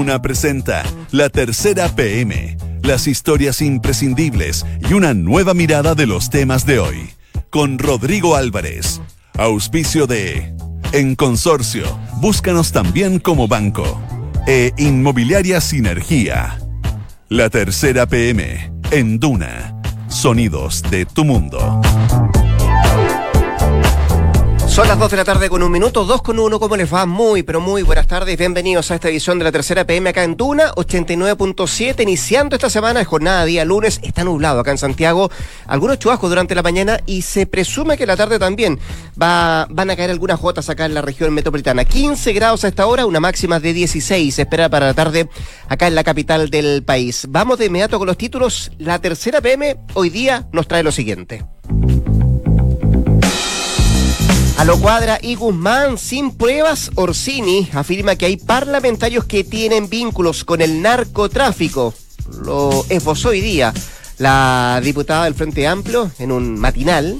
Duna presenta La Tercera PM, las historias imprescindibles y una nueva mirada de los temas de hoy. Con Rodrigo Álvarez. Auspicio de En Consorcio. Búscanos también como banco. E Inmobiliaria Sinergia. La Tercera PM en Duna. Sonidos de tu mundo. Son las 2 de la tarde con un minuto, 2 con 1, ¿cómo les va? Muy, pero muy buenas tardes, bienvenidos a esta edición de la tercera PM acá en Duna, 89.7, iniciando esta semana de jornada día lunes, está nublado acá en Santiago, algunos chubascos durante la mañana y se presume que la tarde también va, van a caer algunas gotas acá en la región metropolitana. 15 grados a esta hora, una máxima de 16 se espera para la tarde acá en la capital del país. Vamos de inmediato con los títulos, la tercera PM hoy día nos trae lo siguiente. A lo cuadra y Guzmán, sin pruebas, Orsini afirma que hay parlamentarios que tienen vínculos con el narcotráfico. Lo esbozó hoy día la diputada del Frente Amplio en un matinal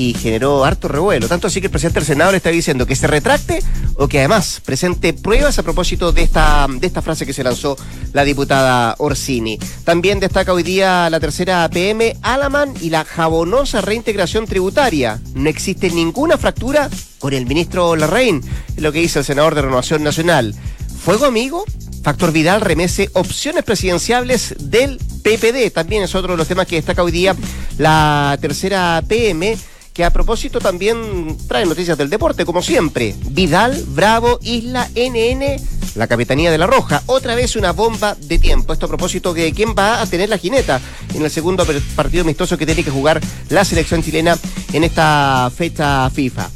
y generó harto revuelo. Tanto así que el presidente del Senado le está diciendo que se retracte o que además presente pruebas a propósito de esta, de esta frase que se lanzó la diputada Orsini. También destaca hoy día la tercera PM, Alaman y la jabonosa reintegración tributaria. No existe ninguna fractura con el ministro Larraín, lo que dice el senador de Renovación Nacional. ¿Fuego amigo? Factor Vidal remece opciones presidenciables del PPD. También es otro de los temas que destaca hoy día la tercera PM que a propósito también trae noticias del deporte, como siempre. Vidal, Bravo, Isla, NN, la Capitanía de la Roja. Otra vez una bomba de tiempo. Esto a propósito de quién va a tener la jineta en el segundo partido amistoso que tiene que jugar la selección chilena en esta fecha FIFA.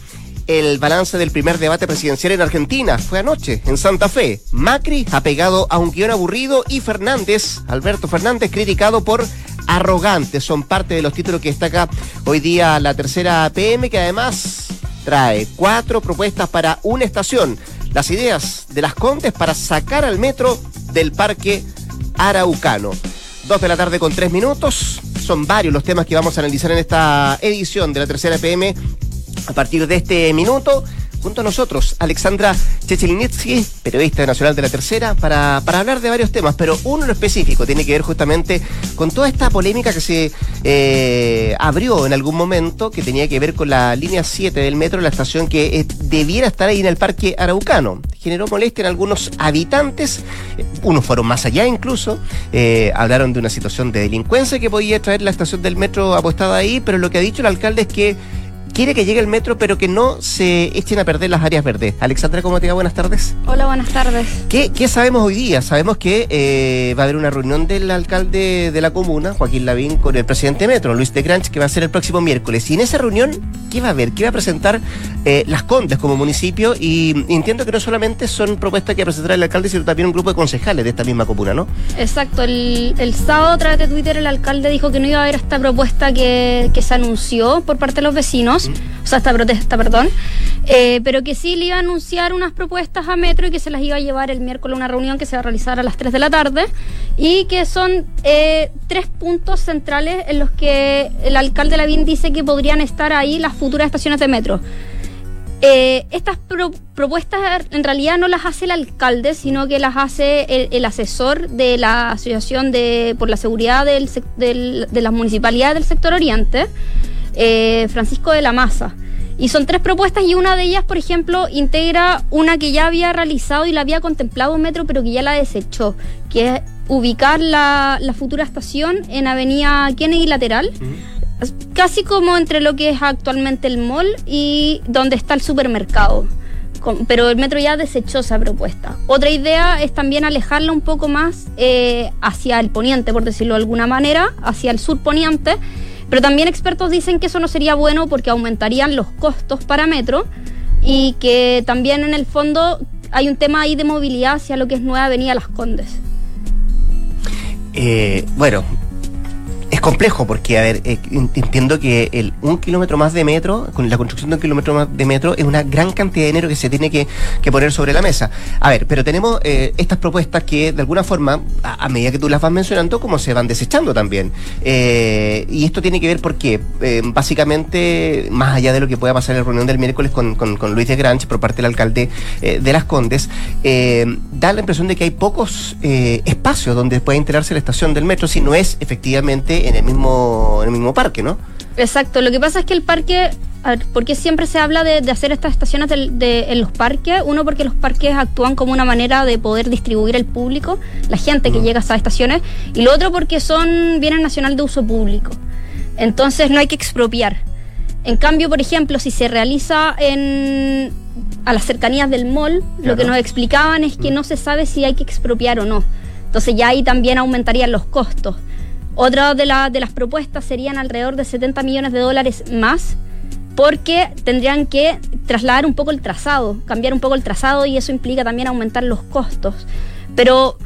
El balance del primer debate presidencial en Argentina fue anoche, en Santa Fe. Macri ha pegado a un guion aburrido y Fernández, Alberto Fernández, criticado por arrogantes. Son parte de los títulos que destaca hoy día la tercera PM, que además trae cuatro propuestas para una estación. Las ideas de las Contes para sacar al metro del parque araucano. Dos de la tarde con tres minutos. Son varios los temas que vamos a analizar en esta edición de la tercera PM a partir de este minuto junto a nosotros Alexandra Chechelinitsky, periodista nacional de la Tercera, para, para hablar de varios temas, pero uno en específico tiene que ver justamente con toda esta polémica que se eh, abrió en algún momento, que tenía que ver con la línea 7 del metro, la estación que eh, debiera estar ahí en el Parque Araucano. Generó molestia en algunos habitantes, unos fueron más allá incluso, eh, hablaron de una situación de delincuencia que podía traer la estación del metro apostada ahí, pero lo que ha dicho el alcalde es que quiere que llegue el metro, pero que no se echen a perder las áreas verdes. Alexandra, ¿cómo te va? Buenas tardes. Hola, buenas tardes. ¿Qué, sabemos hoy día? Sabemos que eh, va a haber una reunión del alcalde de la comuna, Joaquín Lavín, con el presidente Metro, Luis de Granch, que va a ser el próximo miércoles. Y en esa reunión, ¿qué va a haber? ¿Qué va a presentar eh, Las Condes como municipio? Y entiendo que no solamente son propuestas que va a presentar el alcalde, sino también un grupo de concejales de esta misma comuna, ¿no? Exacto. El, sábado, a través de Twitter, el alcalde dijo que no iba a haber esta propuesta que, que se anunció por parte de los vecinos o sea, esta protesta, perdón, eh, pero que sí le iba a anunciar unas propuestas a Metro y que se las iba a llevar el miércoles a una reunión que se va a realizar a las 3 de la tarde y que son eh, tres puntos centrales en los que el alcalde Lavín dice que podrían estar ahí las futuras estaciones de Metro. Eh, estas propuestas en realidad no las hace el alcalde, sino que las hace el, asesor de la Asociación de, por la Seguridad del, de las Municipalidades del Sector Oriente. Eh, Francisco de la Maza. Y son tres propuestas y una de ellas, por ejemplo, integra una que ya había realizado y la había contemplado un Metro, pero que ya la desechó, que es ubicar la, futura estación en Avenida Kennedy Lateral, casi como entre lo que es actualmente el mall y donde está el supermercado. pero el metro ya desechó esa propuesta. Otra idea es también alejarla un poco más eh, hacia el poniente, por decirlo de alguna manera, hacia el sur poniente pero también expertos dicen que eso no sería bueno porque aumentarían los costos para Metro y que también en el fondo hay un tema ahí de movilidad hacia lo que es Nueva Avenida Las Condes. Eh, bueno, es complejo porque, a ver, eh, entiendo que el un kilómetro más de metro, con la construcción de un kilómetro más de metro, es una gran cantidad de dinero que se tiene que, poner sobre la mesa. A ver, pero tenemos eh, estas propuestas que de alguna forma, a, medida que tú las vas mencionando, como se van desechando también. Eh, y esto tiene que ver porque, básicamente, más allá de lo que pueda pasar en la reunión del miércoles con, con, Luis de Granch por parte del alcalde de Las Condes, da la impresión de que hay pocos espacios donde pueda integrarse la estación del metro, si no es efectivamente en el mismo, en el mismo parque, ¿no? Exacto, lo que pasa es que el parque, porque siempre se habla de, hacer estas estaciones en los parques? Uno, porque los parques actúan como una manera de poder distribuir el público, la gente que llega a esas estaciones, y lo otro porque son bienes nacional de uso público. Entonces no hay que expropiar. En cambio, por ejemplo, si se realiza en, a las cercanías del mall, lo que nos explicaban es que no se sabe si hay que expropiar o no. Entonces ya ahí también aumentarían los costos. Otra de, de las propuestas serían alrededor de 70 millones de dólares más porque tendrían que trasladar un poco el trazado, cambiar un poco el trazado y eso implica también aumentar los costos. Pero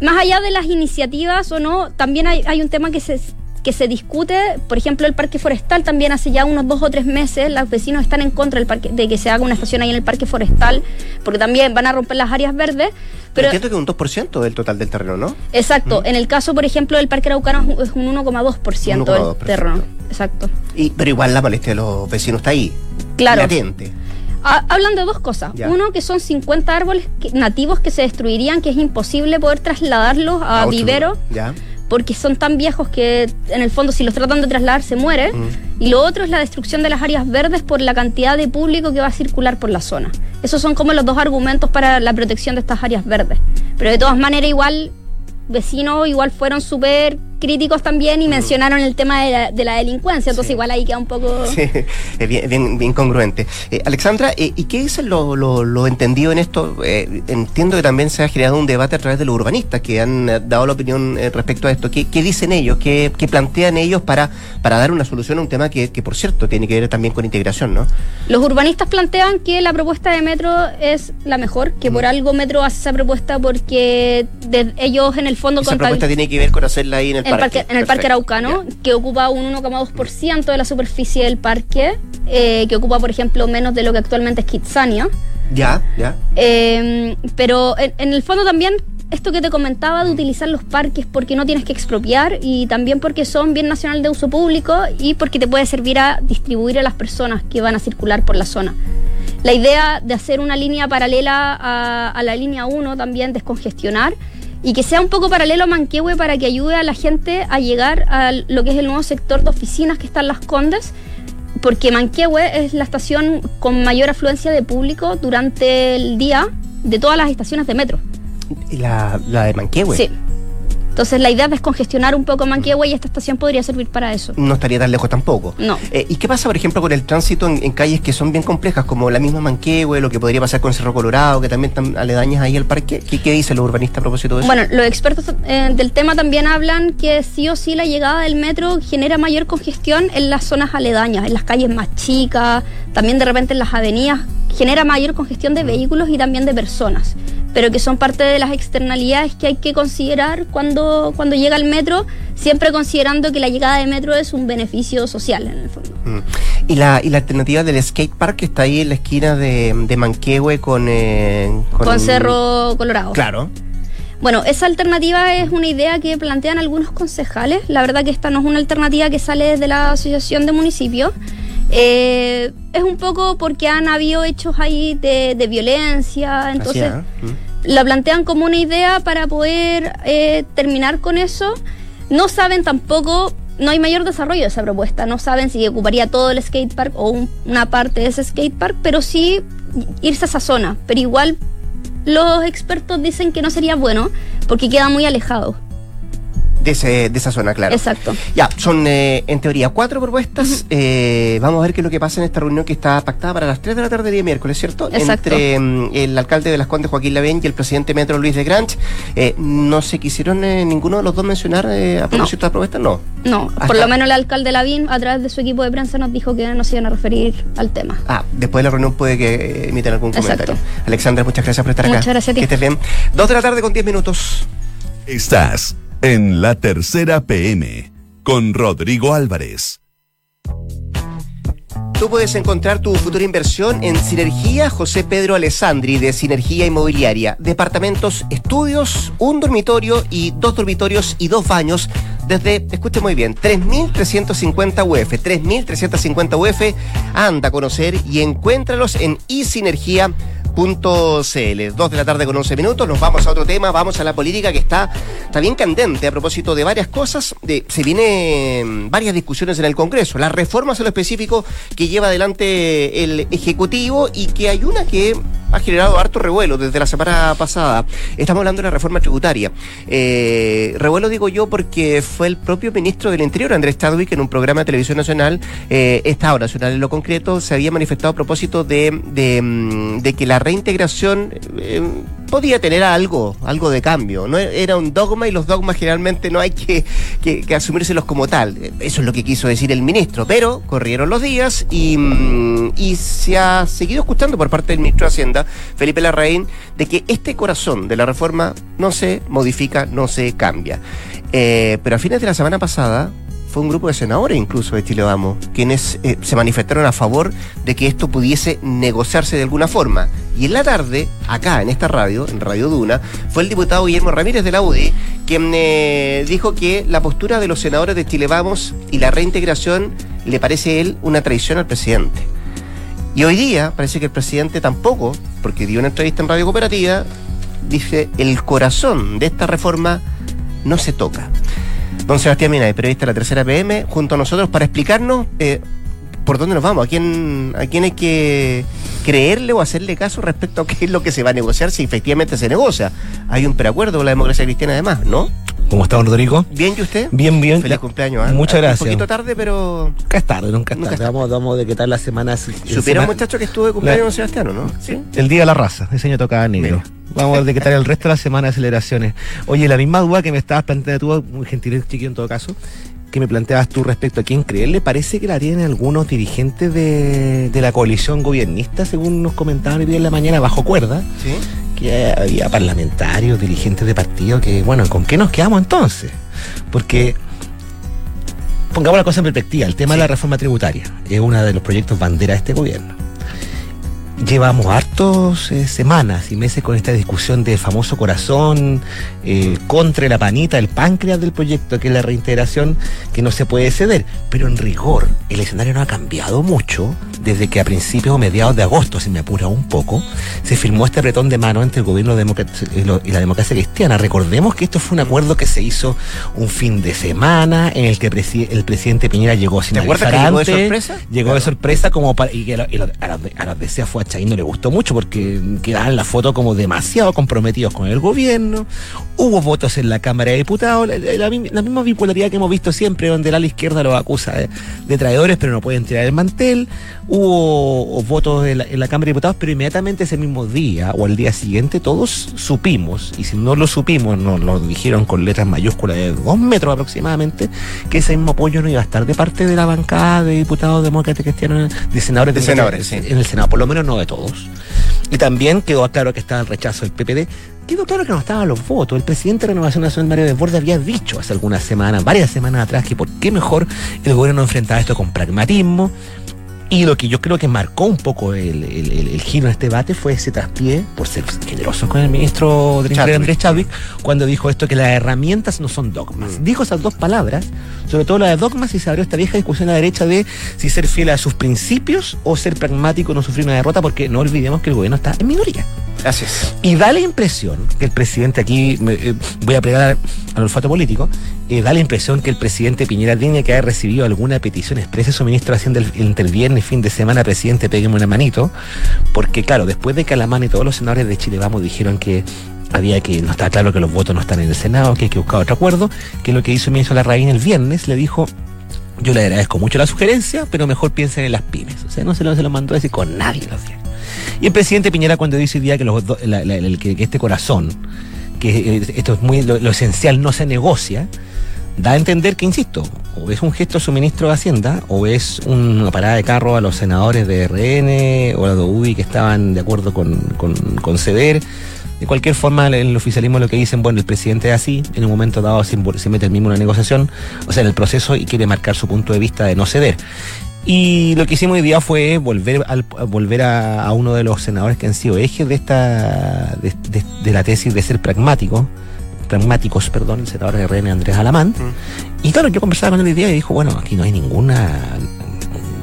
más allá de las iniciativas o no, también hay, hay un tema que se, que se discute, por ejemplo, el parque forestal también hace ya unos dos o tres meses, los vecinos están en contra del parque, de que se haga una estación ahí en el parque forestal, porque también van a romper las áreas verdes. Pero, entiendo que un 2% del total del terreno, ¿no? Exacto. Mm. En el caso, por ejemplo, del parque araucano es un 1,2% del terreno. Exacto. Y, pero igual la molestia de los vecinos está ahí. Claro. hablan de dos cosas. Uno, que son 50 árboles nativos que se destruirían, que es imposible poder trasladarlos a, a vivero. Ya porque son tan viejos que en el fondo si los tratan de trasladar se muere. Y lo otro es la destrucción de las áreas verdes por la cantidad de público que va a circular por la zona. Esos son como los dos argumentos para la protección de estas áreas verdes. Pero de todas maneras igual vecinos igual fueron súper críticos también y mm. mencionaron el tema de la, delincuencia, entonces igual ahí queda un poco... Sí, bien, bien, congruente. Eh, Alexandra, eh, ¿y qué es lo, lo, entendido en esto? Eh, entiendo que también se ha generado un debate a través de los urbanistas que han dado la opinión respecto a esto. ¿Qué, dicen ellos? ¿Qué, plantean ellos para, para dar una solución a un tema que, que, por cierto, tiene que ver también con integración, ¿no? Los urbanistas plantean que la propuesta de Metro es la mejor, que por mm. algo Metro hace esa propuesta porque ellos en el fondo... Esa propuesta tiene que ver con hacerla ahí en el en el parque Araucano, que ocupa un 1,2% de la superficie del parque, eh, que ocupa, por ejemplo, menos de lo que actualmente es Kitsania. Ya, ya. Em, pero en, el fondo también esto que te comentaba de utilizar los parques porque no tienes que expropiar y también porque son bien nacional de uso público y porque te puede servir a distribuir a las personas que van a circular por la zona. La idea de hacer una línea paralela a, a la línea 1 también descongestionar y que sea un poco paralelo a Manquehue para que ayude a la gente a llegar a lo que es el nuevo sector de oficinas que están Las Condes, porque Manquehue es la estación con mayor afluencia de público durante el día de todas las estaciones de metro. ¿La, la de Manquehue? Sí. Entonces la idea es descongestionar un poco Manquehue y esta estación podría servir para eso. No estaría tan lejos tampoco. No. Eh, ¿Y qué pasa, por ejemplo, con el tránsito en, calles que son bien complejas, como la misma Manquehue, lo que podría pasar con Cerro Colorado, que también están aledañas ahí al parque? ¿Qué, qué dicen los urbanistas a propósito de eso? Bueno, los expertos eh, del tema también hablan que sí o sí la llegada del metro genera mayor congestión en las zonas aledañas, en las calles más chicas, también de repente en las avenidas, genera mayor congestión de vehículos y también de personas pero que son parte de las externalidades que hay que considerar cuando, cuando llega el metro, siempre considerando que la llegada de metro es un beneficio social en el fondo. Mm. ¿Y, la, ¿Y la alternativa del skate park que está ahí en la esquina de, de Manquehue con, eh, con... Cerro Colorado. Claro. Bueno, esa alternativa es una idea que plantean algunos concejales. La verdad que esta no es una alternativa que sale desde la Asociación de Municipios. Eh, es un poco porque han habido hechos ahí de, violencia, entonces mm. la plantean como una idea para poder eh, terminar con eso. No saben tampoco, no hay mayor desarrollo de esa propuesta, no saben si ocuparía todo el skatepark o una parte de ese skatepark, pero sí irse a esa zona. Pero igual los expertos dicen que no sería bueno porque queda muy alejado de, esa zona, claro. Exacto. Ya, son eh, en teoría cuatro propuestas. Eh, vamos a ver qué es lo que pasa en esta reunión que está pactada para las 3 de la tarde día miércoles, ¿cierto? Exacto. Entre mm, el alcalde de Las Condes, Joaquín Lavén, y el presidente Metro, Luis de Granch. Eh, ¿No se quisieron ninguno de los dos mencionar a propósito de esta propuesta? No. No, por lo menos el alcalde Lavín, a través de su equipo de prensa, nos dijo que no se iban a referir al tema. Ah, después de la reunión puede que emiten algún comentario. Alexandra, muchas gracias por estar acá. Muchas gracias a ti. Que estés bien. Dos de la tarde con diez minutos. Estás en la tercera PM con Rodrigo Álvarez. Tú puedes encontrar tu futura inversión en Sinergia José Pedro Alessandri de Sinergia Inmobiliaria. Departamentos, estudios, un dormitorio y dos dormitorios y dos baños desde, escuche muy bien, 3.350 UF. 3.350 UF. Anda a conocer y encuéntralos en isinergia.cl. 2 de la tarde con 11 minutos. Nos vamos a otro tema. Vamos a la política que está, está bien candente a propósito de varias cosas. Se vienen varias discusiones en el Congreso. Las reformas en lo específico que lleva adelante el Ejecutivo y que hay una que ha generado harto revuelo desde la semana pasada. Estamos hablando de la reforma tributaria. Eh, revuelo digo yo porque fue el propio ministro del Interior, Andrés Chadwick, en un programa de televisión nacional, eh, Estado Nacional en lo concreto, se había manifestado a propósito de, mm, que la reintegración eh, podía tener algo, algo de cambio. No era un dogma y los dogmas generalmente no hay que, que, asumírselos como tal. Eso es lo que quiso decir el ministro. Pero corrieron los días y, mm, se ha seguido escuchando por parte del ministro de Hacienda, Felipe Larraín, de que este corazón de la reforma no se modifica, no se cambia. Eh, pero a fines de la semana pasada, fue un grupo de senadores incluso de Chile Vamos, quienes eh, se manifestaron a favor de que esto pudiese negociarse de alguna forma. Y en la tarde, acá en esta radio, en Radio Duna, fue el diputado Guillermo Ramírez de la UDI quien eh, dijo que la postura de los senadores de Chile Vamos y la reintegración le parece a él una traición al presidente. Y hoy día parece que el presidente tampoco, porque dio una entrevista en Radio Cooperativa, dice el corazón de esta reforma no se toca. Don Sebastián Mina, periodista de la Tercera PM, junto a nosotros para explicarnos eh, por dónde nos vamos, a quién, a quién hay que creerle o hacerle caso respecto a qué es lo que se va a negociar si efectivamente se negocia. Hay un preacuerdo con la democracia cristiana además, ¿no? ¿Cómo está, Rodrigo? Bien, ¿y usted? Bien, bien. Feliz cumpleaños. ¿eh? Muchas gracias. Un poquito tarde, pero. Nunca es tarde, nunca es tarde. Vamos, vamos de qué tal la semana. ¿Supieron, muchachos, que estuve de cumpleaños con Sebastián, no? Sí. El día de la raza, ese año tocaba negro. Vamos a ver de qué tal el resto de la semana de aceleraciones. Oye, la misma duda que me estabas planteando tú, muy gentil chiquillo en todo caso, que me planteabas tú respecto a quién creerle, parece que la tienen algunos dirigentes de, la coalición gobiernista, según nos comentaban hoy día en la mañana, bajo cuerda. ¿Sí? Que había parlamentarios, dirigentes de partido que, bueno, ¿con qué nos quedamos entonces? Porque pongamos la cosa en perspectiva, el tema de la reforma tributaria es uno de los proyectos bandera de este gobierno llevamos hartos eh, semanas y meses con esta discusión del famoso corazón eh, contra la panita, el páncreas del proyecto, que es la reintegración, que no se puede ceder. Pero en rigor, el escenario no ha cambiado mucho desde que a principios o mediados de agosto, si me apura un poco, se firmó este retón de mano entre el gobierno y la democracia cristiana. Recordemos que esto fue un acuerdo que se hizo un fin de semana en el que el presidente Piñera llegó sin avisar llegó de sorpresa? Llegó de sorpresa como para, y que a, los, a fue a no le gustó mucho porque quedaban la foto como demasiado comprometidos con el gobierno. Hubo votos en la Cámara de Diputados, la, misma bipolaridad que hemos visto siempre, donde la izquierda los acusa de, traidores, pero no pueden tirar el mantel. Hubo votos en la, Cámara de Diputados, pero inmediatamente ese mismo día o al día siguiente todos supimos, y si no lo supimos, nos lo dijeron con letras mayúsculas de dos metros aproximadamente, que ese mismo apoyo no iba a estar de parte de la bancada de diputados demócratas cristianos, de senadores, de, senadores, en el Senado, por lo menos no de todos. Y también quedó claro que estaba el rechazo del PPD. Quedó claro que no estaban los votos. El presidente de Renovación Nacional, Mario Desbordes, había dicho hace algunas semanas, varias semanas atrás, que por qué mejor el gobierno enfrentaba esto con pragmatismo, y lo que yo creo que marcó un poco el, giro en este debate fue ese traspié, por ser generoso con el ministro de Andrés Chadwick, cuando dijo esto que las herramientas no son dogmas. Mm. Dijo esas dos palabras, sobre todo la de dogmas, y se abrió esta vieja discusión a la derecha de si ser fiel a sus principios o ser pragmático y no sufrir una derrota, porque no olvidemos que el gobierno está en minoría. Gracias. Y da la impresión que el presidente aquí, eh, voy a plegar al olfato político, eh, da la impresión que el presidente Piñera tiene que haber recibido alguna petición expresa. Su ministro haciendo el, entre el viernes fin de semana, presidente, pegueme una manito. Porque claro, después de que Alamán y todos los senadores de Chile Vamos dijeron que había que, no está claro que los votos no están en el Senado, que hay que buscar otro acuerdo, que lo que hizo ministro Larraín el viernes le dijo, yo le agradezco mucho la sugerencia, pero mejor piensen en las pymes. O sea, no se lo, se lo mandó a decir con nadie los días. Y el presidente Piñera cuando dice hoy día que, los, que, este corazón, que esto es muy lo esencial, no se negocia, da a entender que, insisto, o es un gesto a su ministro de Hacienda, o es una parada de carro a los senadores de RN o a la UBI que estaban de acuerdo con, con, ceder. De cualquier forma, en el oficialismo lo que dicen, bueno, el presidente es así, en un momento dado se, mete el mismo en una negociación, o sea, en el proceso y quiere marcar su punto de vista de no ceder. Y lo que hicimos hoy día fue volver, al, volver a, uno de los senadores que han sido ejes de esta de, de, la tesis de ser pragmático, pragmáticos, perdón, el senador de RN Andrés Alamán. Mm. Y claro, yo conversaba con él hoy día y dijo, bueno, aquí no hay ninguna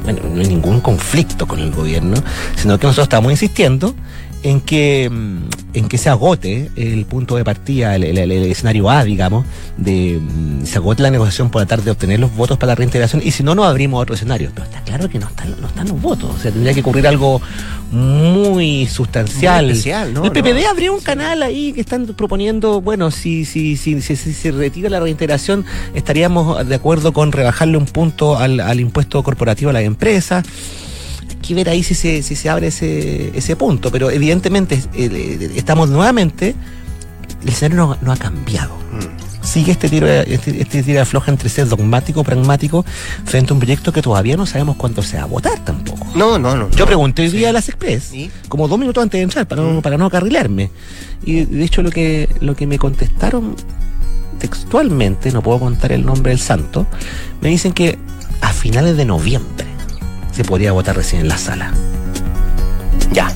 bueno, no hay ningún conflicto con el gobierno, sino que nosotros estamos insistiendo en que, mm, en que se agote el punto de partida, el, escenario A, digamos, de mm, se agote la negociación por tratar de obtener los votos para la reintegración y si no, no abrimos otro escenario. Pero está claro que no están, no están los votos, o sea, tendría que ocurrir algo muy sustancial. especial, ¿no? El PPD habría un canal ahí que están proponiendo, bueno, si, si, si, si, se retira la reintegración, estaríamos de acuerdo con rebajarle un punto al, al impuesto corporativo a las empresas que ver ahí si se, si se abre ese, ese punto, pero evidentemente eh, estamos nuevamente, el escenario no, ha cambiado. Mm. Sigue este tiro, este, este tiro de floja entre ser dogmático, pragmático, frente a un proyecto que todavía no sabemos cuánto se va a votar tampoco. No, no, no. Yo pregunté hoy día a las Express, como dos minutos antes de entrar, para no, mm. para no carrilarme. Y de hecho lo que, lo que me contestaron textualmente, no puedo contar el nombre del santo, me dicen que a finales de noviembre se podría votar recién en la sala. Ya.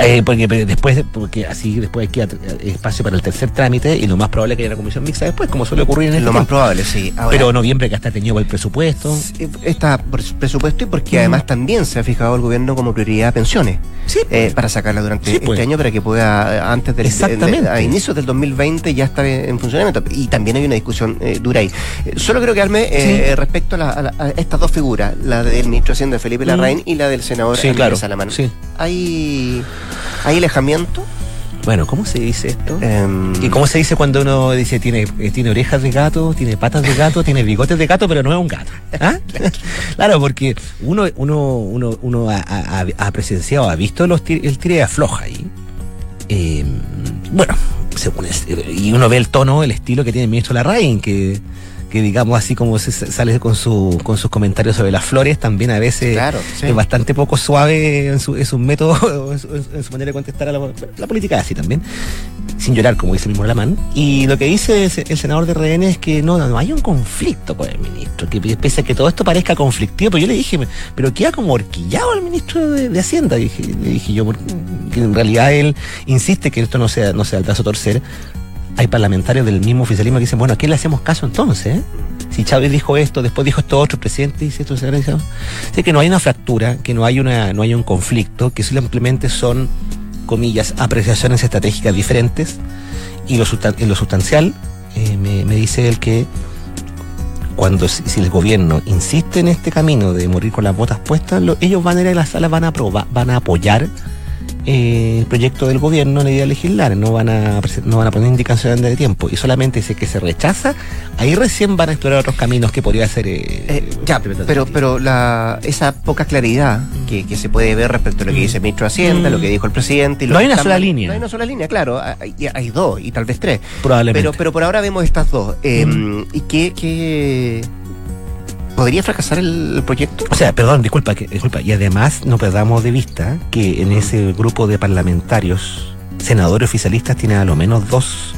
Eh, porque después, porque así después hay que espacio para el tercer trámite y lo más probable es que haya una comisión mixta después, como suele ocurrir en el Lo más probable, sí. Pero noviembre que hasta tenido el presupuesto. Está presupuesto y porque además también se ha fijado el gobierno como prioridad pensiones. Sí. Eh, para sacarla durante este pues. año para que pueda, antes del Exactamente. a inicios del 2020 ya estar en funcionamiento. Y también hay una discusión eh, dura ahí. solo quiero quedarme respecto a, estas dos figuras, la del ministro de Hacienda Felipe Larraín y la del senador sí, claro. Salamán. Sí. Hay ¿Hay alejamiento? Bueno, ¿cómo se dice esto? Em, ¿Y cómo se dice cuando uno dice tiene, eh, tiene orejas de gato, tiene patas de gato, tiene bigotes de gato, pero no es un gato? ¿Ah? claro, porque uno, uno, uno, uno ha, presenciado, ha visto los el tire afloja ahí. Em, bueno, según y uno ve el tono, el estilo que tiene el ministro Larraín, que que digamos así como se sale con, su, con sus comentarios sobre las flores, también a veces es bastante poco suave en, su, en sus métodos, en su, manera de contestar a la, la política así también, sin llorar como dice el mismo Lamán. Y lo que dice el senador de RN es que no, no hay un conflicto con el ministro, que pese a que todo esto parezca conflictivo, pero yo le dije, pero queda como horquillado el ministro de, Hacienda, dije, le dije yo, que en realidad él insiste que esto no sea, no sea el brazo torcer, hay parlamentarios del mismo oficialismo que dicen, bueno, ¿a quién le hacemos caso entonces? Si Chávez dijo esto, después dijo esto otro, presidente dice esto, se Sé que no hay una fractura, que no hay, una, no hay un conflicto, que simplemente son, comillas, apreciaciones estratégicas diferentes. Y lo, en lo sustancial, eh, me, dice él que cuando si, el gobierno insiste en este camino de morir con las botas puestas, ellos van a ir a la sala, van a, aprobar, van a apoyar el proyecto del gobierno en idea legislar, no van a no van a poner indicaciones de tiempo y solamente si que se rechaza, ahí recién van a explorar otros caminos que podría ser eh, eh, ya, pero pero la esa poca claridad que, se puede ver respecto a lo que dice el ministro de Hacienda, lo que dijo el presidente no hay una sola línea. No hay una sola línea, claro, hay, hay, dos y tal vez tres. Probablemente. Pero pero por ahora vemos estas dos. Em, y qué, qué ¿Podría fracasar el, proyecto? O sea, perdón, disculpa, que, disculpa. Y además no perdamos de vista que en ese grupo de parlamentarios, senadores oficialistas, tiene a lo menos dos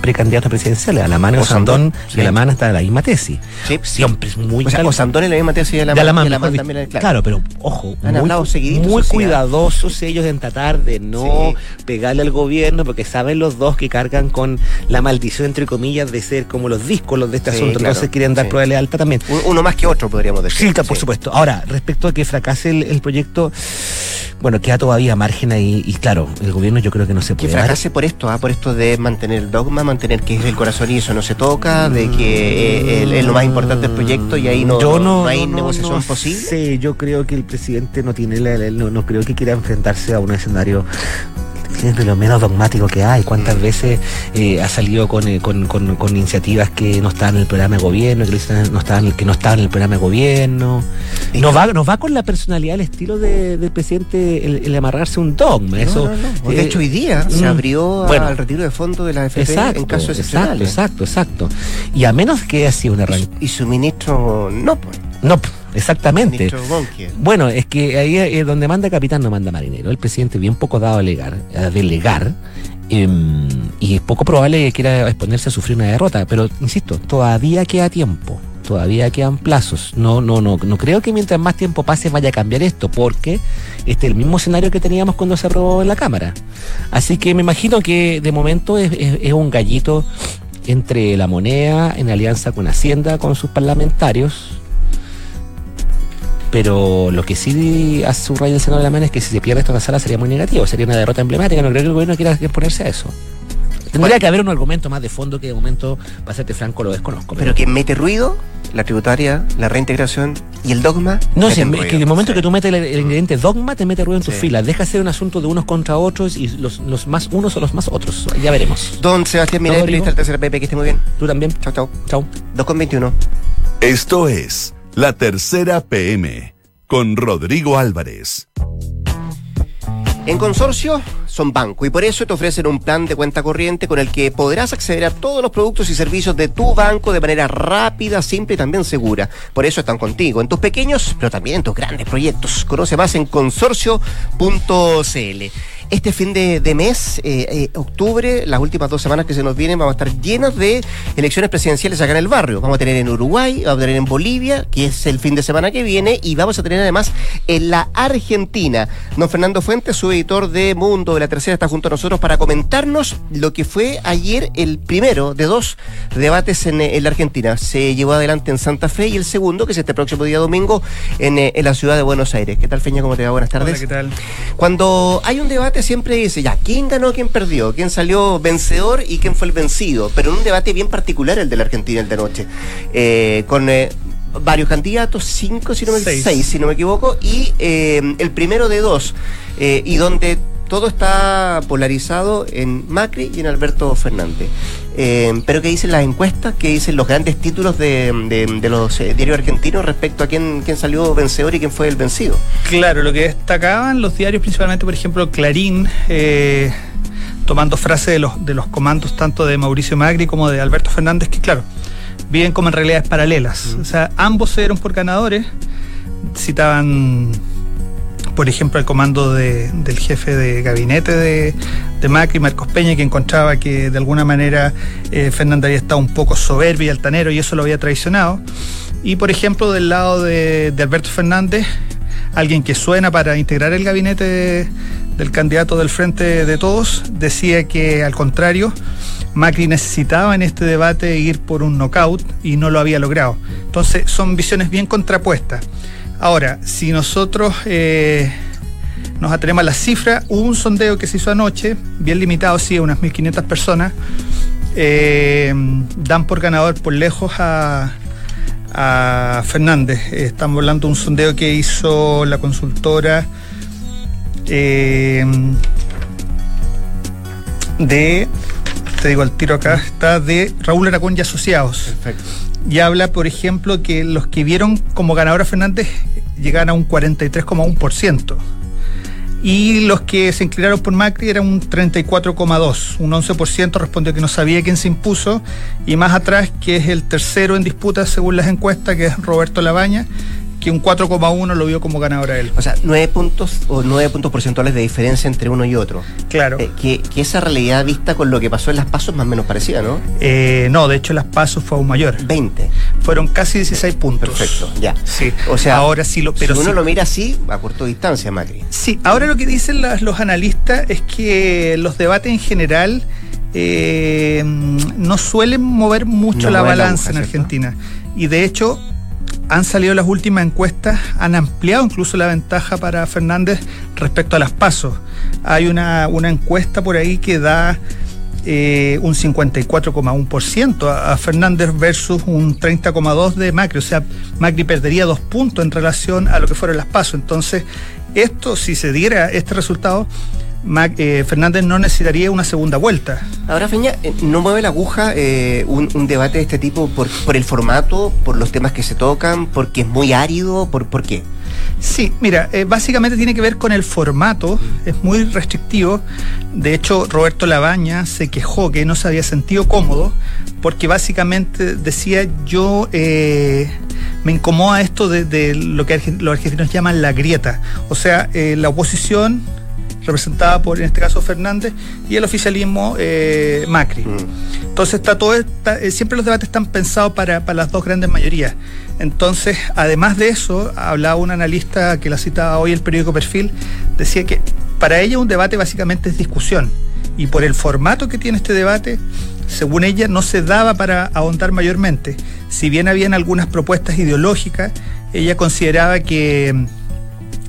precandidatos presidenciales, a la mano Osandón y a la mano está la misma tesis. Sí. Siempre es muy o sea, Osandón es la misma tesis de la, mano. también, claro. pero ojo, muy, muy cuidadosos ellos en tratar de no pegarle al gobierno, porque saben los dos que cargan con la maldición, entre comillas, de ser como los discos de este asunto. Entonces quieren dar prueba de alta también. Uno más que otro, podríamos decir. Sí, por supuesto. Ahora, respecto a que fracase el, proyecto, bueno, queda todavía margen ahí, y claro, el gobierno yo creo que no se puede. Que fracase por esto, ¿ah? por esto de mantener el dogma, mantener que es el corazón y eso no se toca, de que eh, es lo más importante del proyecto y ahí no, no, hay negociación posible. Sí, yo creo que el presidente no tiene la, no, no creo que quiera enfrentarse a un escenario es de lo menos dogmático que hay. ¿Cuántas veces eh, ha salido eh, con, con, con, iniciativas que no están en el programa de gobierno, que no estaban, que no estaban en el programa de gobierno? Nos va, nos va con la personalidad, el estilo del presidente, el, amarrarse un dogma. Eso, de hecho, hoy día se mm, abrió al retiro de fondo de la FP en casos excepcionales. Exacto, exacto, exacto. Y a menos que haya sido una... Y, y su ministro no, pues. No, exactamente. Bueno, es que ahí es donde manda capitán no manda marinero. El presidente bien poco dado a delegar, a delegar Em, y es poco probable que quiera exponerse a sufrir una derrota, pero insisto, todavía queda tiempo, todavía quedan plazos. No, no, no, no creo que mientras más tiempo pase vaya a cambiar esto, porque este es el mismo escenario que teníamos cuando se aprobó en la Cámara. Así que me imagino que de momento es, es- es un gallito entre la moneda en alianza con Hacienda, con sus parlamentarios. Pero lo que sí hace subraya el Senado de la Mano es que si se pierde esta sala sería muy negativo, sería una derrota emblemática. No creo que el gobierno quiera ponerse a eso. Tendría que haber un argumento más de fondo que de momento, para serte franco, lo desconozco. Pero quien mete ruido, la tributaria, la reintegración y el dogma. No, si que en el momento Sí. que tú metes el, el ingrediente dogma, te mete ruido en tus Sí. filas. Deja ser un asunto de unos contra otros y los, los más unos o los más otros. Ya veremos. Don Sebastián Rodrigo. periodista del tercer PP, que esté muy bien. Tú también. Chao, chao. Chao. 2 con 21. Esto es La Tercera PM con Rodrigo Álvarez. En consorcio son banco y por eso te ofrecen un plan de cuenta corriente con el que podrás acceder a todos los productos y servicios de tu banco de manera rápida, simple y también segura. Por eso están contigo en tus pequeños, pero también en tus grandes proyectos. Conoce más en consorcio.cl. Este fin de, de mes, eh, eh, octubre, las últimas dos semanas que se nos vienen, vamos a estar llenos de elecciones presidenciales acá en el barrio. Vamos a tener en Uruguay, vamos a tener en Bolivia, que es el fin de semana que viene, y vamos a tener además en la Argentina. Don Fernando Fuentes, su editor de Mundo de la Tercera, está junto a nosotros para comentarnos lo que fue ayer el primero de dos debates en, eh, en la Argentina. Se llevó adelante en Santa Fe y el segundo, que es este próximo día domingo, en, en la ciudad de Buenos Aires. ¿Qué tal, Feña? ¿Cómo te va? Buenas tardes. Hola, ¿qué tal? Cuando hay un debate siempre dice, ya, ¿quién ganó, quién perdió? ¿Quién salió vencedor y quién fue el vencido? Pero en un debate bien particular el de la Argentina el de anoche, eh, con eh, varios candidatos, cinco si no me, Seis. seis, si no me equivoco, y eh, el primero de dos, y donde todo está polarizado en Macri y en Alberto Fernández. Eh, pero ¿qué dicen las encuestas? ¿Qué dicen los grandes títulos de, de- de los eh, diarios argentinos respecto a quién, quién salió vencedor y quién fue el vencido? Claro, lo que destacaban los diarios, principalmente, por ejemplo, Clarín, eh, tomando frases de los, de los comandos tanto de Mauricio Macri como de Alberto Fernández, que claro, viven como en realidades paralelas. O sea, ambos se dieron por ganadores. Citaban, por ejemplo, el comando de- del jefe de gabinete de, Macri, Marcos Peña, que encontraba que de alguna manera eh, había estado un poco soberbio y altanero y eso lo había traicionado. Y por ejemplo, del lado de, Alberto Fernández, alguien que suena para integrar el gabinete de- del candidato del Frente de Todos, decía que al contrario, Macri necesitaba en este debate ir por un knockout y no lo había logrado. Entonces son visiones bien contrapuestas. Ahora, si nosotros eh, nos atenemos a las cifras, hubo un sondeo que se hizo anoche, bien limitado, sí, a unas 1.500 personas, eh, dan por ganador por lejos a, Fernández. Estamos hablando de un sondeo que hizo la consultora eh, de, te digo al tiro acá, está de Raúl Aracón y Asociados. Perfecto. Y habla, por ejemplo, que los que vieron como ganador a Fernández llegan a un 43,1%. Y los que se inclinaron por Macri era un 34,2%. Un 11% respondió que no sabía quién se impuso. Y más atrás, que es el tercero en disputa según las encuestas, que es Roberto Labaña, que un 4,1 lo vio como ganador a él. O sea, nueve puntos o nueve puntos porcentuales de diferencia entre uno y otro. Claro. Eh, que, que esa realidad vista con lo que pasó en las pasos más o menos parecida, ¿no? Eh, no, de hecho, las pasos fue aún mayor. 20. Fueron casi 16 puntos. Perfecto, ya. Sí. O sea, ahora sí lo. Pero si uno sí- lo mira así, a corto distancia, Macri. Sí, ahora lo que dicen las- los analistas es que los debates en general eh, no suelen mover mucho No la balanza aguja, en ¿cierto? Argentina. Y de hecho, han salido las últimas encuestas, han ampliado incluso la ventaja para Fernández respecto a las pasos. Hay una, una encuesta por ahí que da eh, un 54,1% a, Fernández versus un 30,2% de Macri. O sea, Macri perdería dos puntos en relación a lo que fueron las pasos. Entonces, esto, si se diera este resultado, Mac- eh, Fernández no necesitaría una segunda vuelta. Ahora, Feña, eh, ¿no mueve la aguja eh, un, un debate de este tipo por, por el formato, por los temas que se tocan, porque es muy árido? ¿Por, por qué? Sí, mira, eh, básicamente tiene que ver con el formato, es muy restrictivo. De hecho, Roberto Labaña se quejó que no se había sentido cómodo porque básicamente decía yo eh, me incomoda esto de, de lo que los argentinos llaman la grieta. O sea, eh, la oposición representada por, en este caso, Fernández, y el oficialismo eh, Macri. Mm. Entonces está todo, está- eh, siempre los debates están pensados para, para las dos grandes mayorías. Entonces, además de eso, hablaba un analista que la citaba hoy el periódico Perfil, decía que para ella un debate básicamente es discusión. Y por el formato que tiene este debate, según ella, no se daba para ahondar mayormente. Si bien habían algunas propuestas ideológicas, ella consideraba que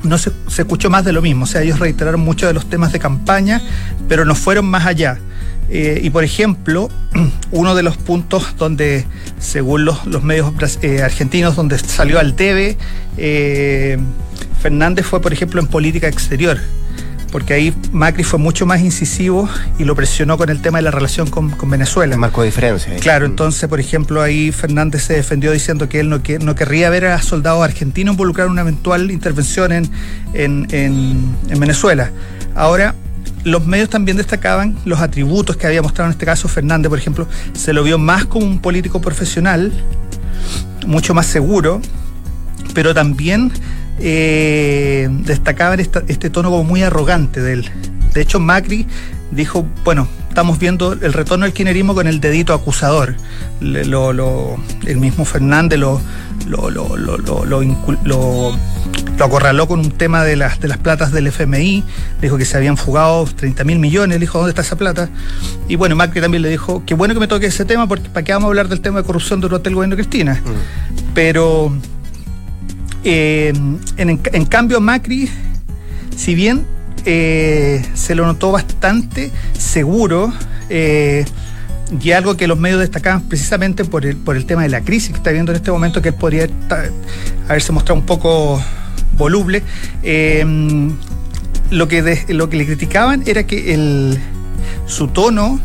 no se, se escuchó más de lo mismo. O sea, ellos reiteraron muchos de los temas de campaña, pero no fueron más allá. Eh, y por ejemplo, uno de los puntos donde, según los, los medios eh, argentinos, donde salió al debe, eh, Fernández fue, por ejemplo, en política exterior. Porque ahí Macri fue mucho más incisivo y lo presionó con el tema de la relación con, con Venezuela. De diferencia. Claro, Mm. entonces, por ejemplo, ahí Fernández se defendió diciendo que él no, que, no querría ver a soldados argentinos involucrar una eventual intervención en, en, en- en Venezuela. Ahora, los medios también destacaban los atributos que había mostrado en este caso Fernández, por ejemplo, se lo vio más como un político profesional, mucho más seguro, pero también eh, destacaban esta- este tono como muy arrogante de él. De hecho, Macri dijo, bueno, estamos viendo el retorno del kirchnerismo con el dedito acusador. Le- lo- lo- el mismo Fernández lo acorraló con un tema de las, de las platas del FMI, dijo que se habían fugado 30 mil millones, le dijo, ¿dónde está esa plata? Y bueno, Macri también le dijo, qué bueno que me toque ese tema, porque ¿para qué vamos a hablar del tema de corrupción durante el gobierno de Cristina? Mm. Pero eh, en, cambio Macri, si bien eh, se lo notó bastante seguro, eh, y algo que los medios destacaban precisamente por el, por el tema de la crisis que está viendo en este momento, que él podría haberse mostrado un poco voluble, lo, que lo que le criticaban era que el, su tono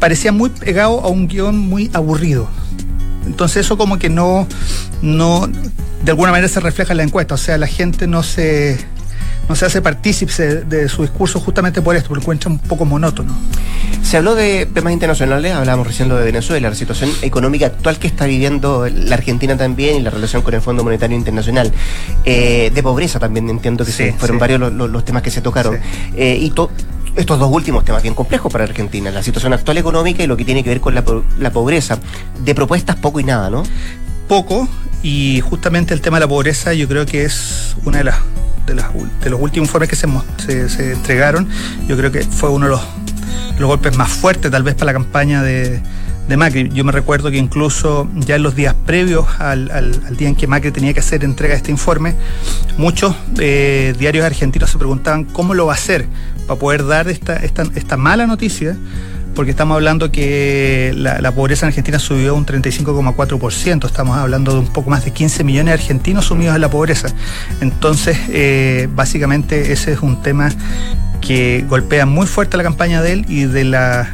parecía muy pegado a un guion muy aburrido. Entonces eso como que no, no, de alguna manera se refleja en la encuesta, o sea, la gente no se, no se hace partícipe de su discurso justamente por esto, porque encuentra un poco monótono. Se habló de temas internacionales, hablábamos recién lo de Venezuela, la situación económica actual que está viviendo la Argentina también y la relación con el Fondo Monetario Internacional. Eh, de pobreza también entiendo que Sí, se- fueron sí. varios los, los- los temas que se tocaron. Sí. Eh, y to- estos dos últimos temas bien complejos para Argentina, la situación actual económica y lo que tiene que ver con la, po- la pobreza. De propuestas poco y nada, ¿no? Poco, y justamente el tema de la pobreza yo creo que es una de las de, las de los últimos informes que se, se, se entregaron, yo creo que fue uno de los, los golpes más fuertes tal vez para la campaña de, de Macri. Yo me recuerdo que incluso ya en los días previos al, día en que Macri tenía que hacer entrega de este informe, muchos eh, diarios argentinos se preguntaban cómo lo va a hacer para poder dar esta, mala noticia, porque estamos hablando que la, la pobreza en Argentina subió un 35,4%, estamos hablando de un poco más de 15 millones de argentinos sumidos en la pobreza. Entonces, eh, básicamente ese es un tema que golpea muy fuerte la campaña de él y de la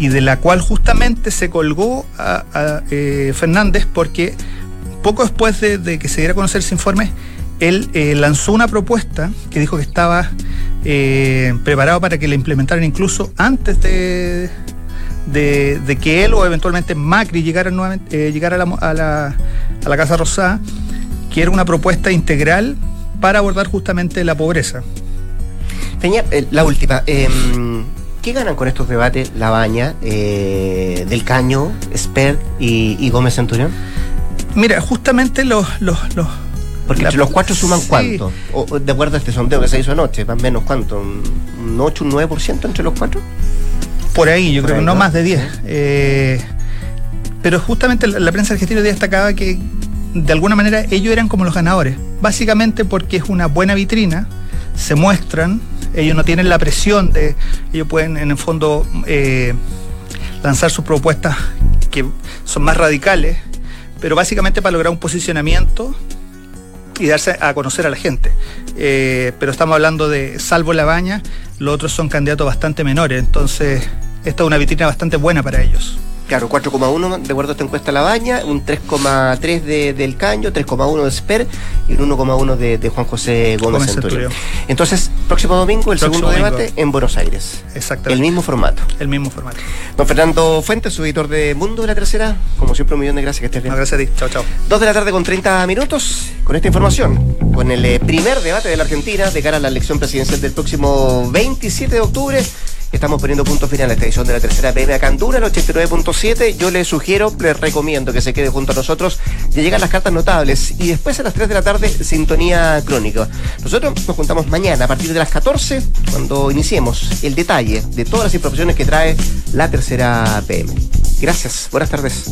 y de la cual justamente se colgó a, eh, Fernández porque poco después de, que se diera a conocer ese informe, él eh, lanzó una propuesta que dijo que estaba eh, preparado para que la implementaran incluso antes de, de, que él o eventualmente Macri llegara, nuevamente, a, la, a, la, a la Casa Rosada, que era una propuesta integral para abordar justamente la pobreza. Peña, la última. em, ¿Qué ganan con estos debates Labaña, eh, Del Caño, Spert y, y Gómez Centurión? Mira, justamente los... los, los Porque la- entre los cuatro suman sí. cuánto? O, o de acuerdo a este sondeo que se hizo anoche, más o menos cuánto, un, un 8, un 9% entre los cuatro. Por ahí, yo Por creo ahí, que no, ¿no? más de 10. Sí. Eh, pero justamente la, la prensa argentina destacaba que de alguna manera ellos eran como los ganadores. Básicamente porque es una buena vitrina, se muestran, ellos no tienen la presión de. Ellos pueden, en el fondo, eh, lanzar sus propuestas que son más radicales, pero básicamente para lograr un posicionamiento y darse a conocer a la gente. Eh, pero estamos hablando de, salvo la baña, los otros son candidatos bastante menores, entonces esta es una vitrina bastante buena para ellos. Claro, 4,1 de acuerdo a esta encuesta La Baña, un 3,3 de, del Caño, 3,1 de Sper y un 1,1 de, de Juan José Gómez, Gómez Centurión. Entonces, próximo domingo, el Próximo segundo domingo. debate en Buenos Aires. Exactamente. El mismo formato. El mismo formato. Don Fernando Fuentes, su editor de Mundo de la Tercera, como siempre, un millón de gracias, que estés bien. No, gracias a ti. Chao, chao. Dos de la tarde con 30 minutos. Con esta información, con el eh, primer debate de la Argentina de cara a la elección presidencial del próximo 27 de octubre, estamos poniendo punto final a esta edición de la tercera PM acá en Dura, el 89.7. Yo les sugiero, les recomiendo que se quede junto a nosotros. Ya llegan las cartas notables y después a las 3 de la tarde, sintonía crónica. Nosotros nos juntamos mañana a partir de las 14, cuando iniciemos el detalle de todas las informaciones que trae la tercera PM. Gracias, buenas tardes.